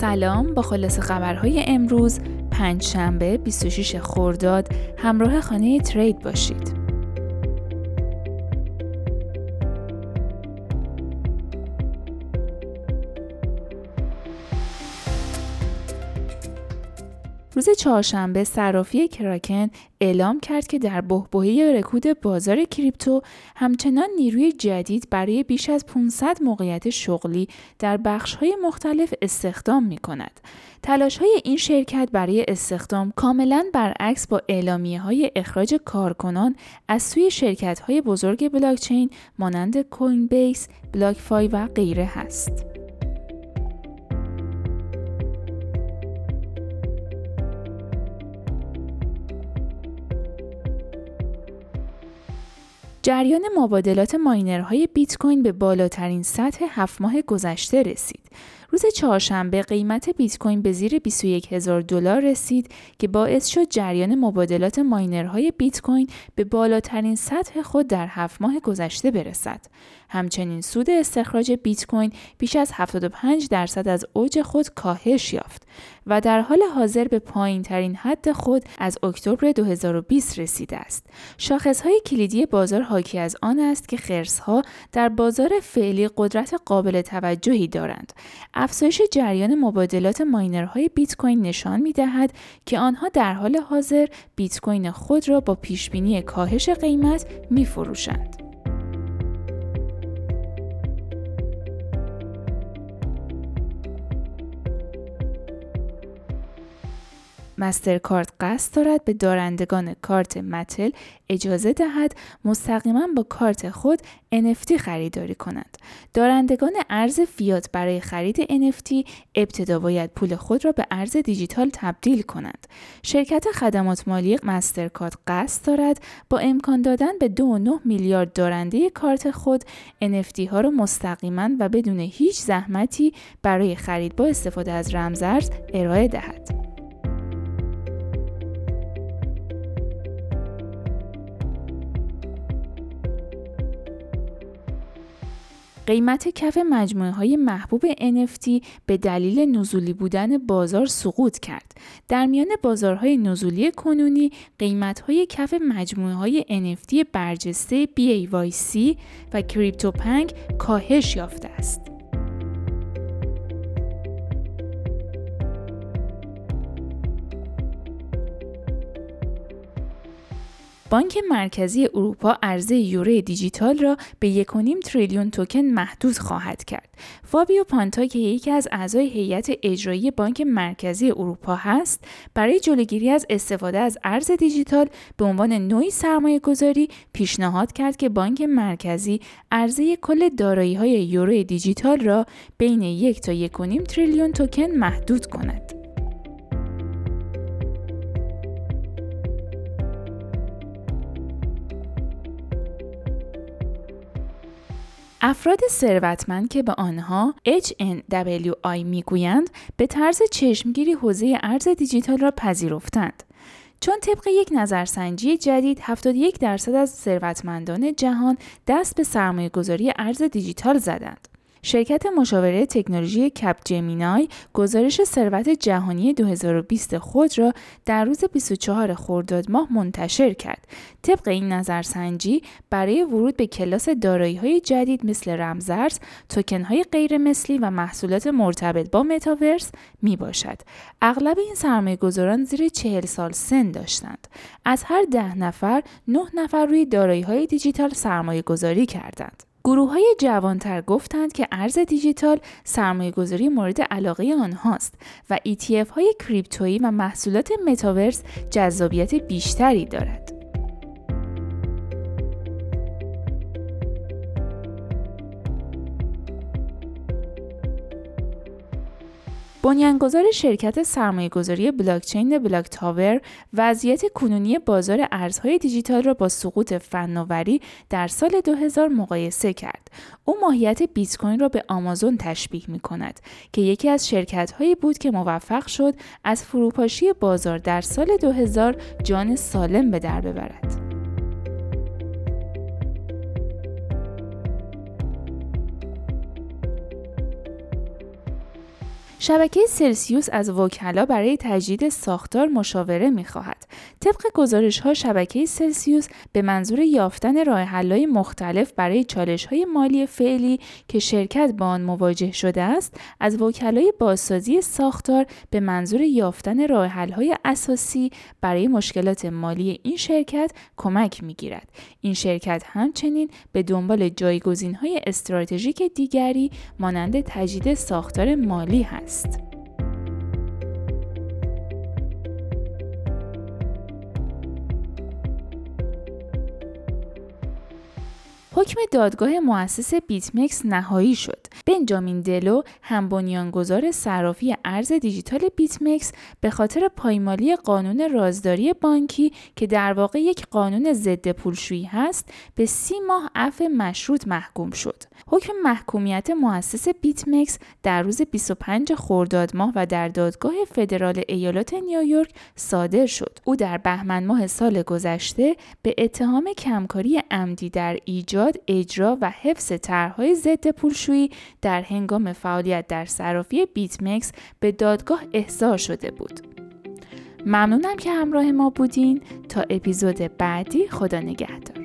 سلام با خلاص خبرهای امروز پنج شنبه 26 خرداد همراه خانه ترید باشید. روز چهارشنبه صرافی کراکن اعلام کرد که در بهبهه رکود بازار کریپتو همچنان نیروی جدید برای بیش از 500 موقعیت شغلی در بخش‌های مختلف استخدام می کند. تلاش های این شرکت برای استخدام کاملا برعکس با اعلامیه های اخراج کارکنان از سوی شرکت های بزرگ بلاکچین مانند کوین بیس، بلاک فای و غیره هست. جریان مبادلات ماینرهای بیت کوین به بالاترین سطح هفت ماه گذشته رسید. روز چهارشنبه قیمت بیت کوین به زیر 21 هزار دلار رسید که باعث شد جریان مبادلات ماینرهای بیت کوین به بالاترین سطح خود در هفت ماه گذشته برسد. همچنین سود استخراج بیت کوین بیش از 75 درصد از اوج خود کاهش یافت و در حال حاضر به پایین ترین حد خود از اکتبر 2020 رسیده است. شاخص های کلیدی بازار حاکی از آن است که خرس ها در بازار فعلی قدرت قابل توجهی دارند. افزایش جریان مبادلات ماینرهای بیت کوین نشان می دهد که آنها در حال حاضر بیت کوین خود را با پیش بینی کاهش قیمت می فروشند. مسترکارد قصد دارد به دارندگان کارت متل اجازه دهد مستقیما با کارت خود NFT خریداری کنند. دارندگان ارز فیات برای خرید NFT ابتدا باید پول خود را به ارز دیجیتال تبدیل کنند. شرکت خدمات مالی مسترکارد قصد دارد با امکان دادن به 2.9 میلیارد دارنده کارت خود NFT ها را مستقیما و بدون هیچ زحمتی برای خرید با استفاده از رمزارز ارائه دهد. قیمت کف مجموعه های محبوب NFT به دلیل نزولی بودن بازار سقوط کرد. در میان بازارهای نزولی کنونی قیمت های کف مجموعه های NFT برجسته BAYC و کریپتو پنگ کاهش یافته است. بانک مرکزی اروپا عرضه یورو دیجیتال را به 1.5 تریلیون توکن محدود خواهد کرد. فابیو پانتا که یکی از اعضای هیئت اجرایی بانک مرکزی اروپا هست، برای جلوگیری از استفاده از ارز دیجیتال به عنوان نوعی سرمایه گذاری پیشنهاد کرد که بانک مرکزی عرضه کل دارایی های یورو دیجیتال را بین یک تا 1.5 تریلیون توکن محدود کند. افراد ثروتمند که به آنها HNWI می‌گویند به طرز چشمگیری حوزه ارز دیجیتال را پذیرفتند. چون طبق یک نظرسنجی جدید 71 درصد از ثروتمندان جهان دست به سرمایه گذاری ارز دیجیتال زدند. شرکت مشاوره تکنولوژی کپ جمینای گزارش ثروت جهانی 2020 خود را در روز 24 خرداد ماه منتشر کرد. طبق این نظرسنجی برای ورود به کلاس دارایی های جدید مثل رمزرز، توکن های غیر مثلی و محصولات مرتبط با متاورس می باشد. اغلب این سرمایه گذاران زیر 40 سال سن داشتند. از هر ده نفر، 9 نفر روی دارایی های دیجیتال سرمایه گذاری کردند. گروه های جوانتر گفتند که ارز دیجیتال سرمایه گذاری مورد علاقه آنهاست و ETF های کریپتویی و محصولات متاورس جذابیت بیشتری دارد. بنیانگذار شرکت سرمایهگذاری بلاکچین بلاک تاور وضعیت کنونی بازار ارزهای دیجیتال را با سقوط فناوری در سال 2000 مقایسه کرد. او ماهیت بیت کوین را به آمازون تشبیه می کند که یکی از شرکت هایی بود که موفق شد از فروپاشی بازار در سال 2000 جان سالم به در ببرد. شبکه سلسیوس از وکلا برای تجدید ساختار مشاوره می خواهد. طبق گزارش ها شبکه سلسیوس به منظور یافتن راه مختلف برای چالش های مالی فعلی که شرکت با آن مواجه شده است از وکلای بازسازی ساختار به منظور یافتن راه های اساسی برای مشکلات مالی این شرکت کمک می گیرد. این شرکت همچنین به دنبال جایگزین های استراتژیک دیگری مانند تجدید ساختار مالی هست. حکم دادگاه مؤسس بیتمکس نهایی شد. بنجامین دلو هم بنیانگذار صرافی ارز دیجیتال بیتمکس به خاطر پایمالی قانون رازداری بانکی که در واقع یک قانون ضد پولشویی هست به سی ماه عفو مشروط محکوم شد. حکم محکومیت مؤسس بیتمکس در روز 25 خرداد ماه و در دادگاه فدرال ایالات نیویورک صادر شد. او در بهمن ماه سال گذشته به اتهام کمکاری عمدی در ایجاد، اجرا و حفظ طرحهای ضد پولشویی در هنگام فعالیت در صرافی بیتمکس به دادگاه احضار شده بود. ممنونم که همراه ما بودین تا اپیزود بعدی خدا نگهدار.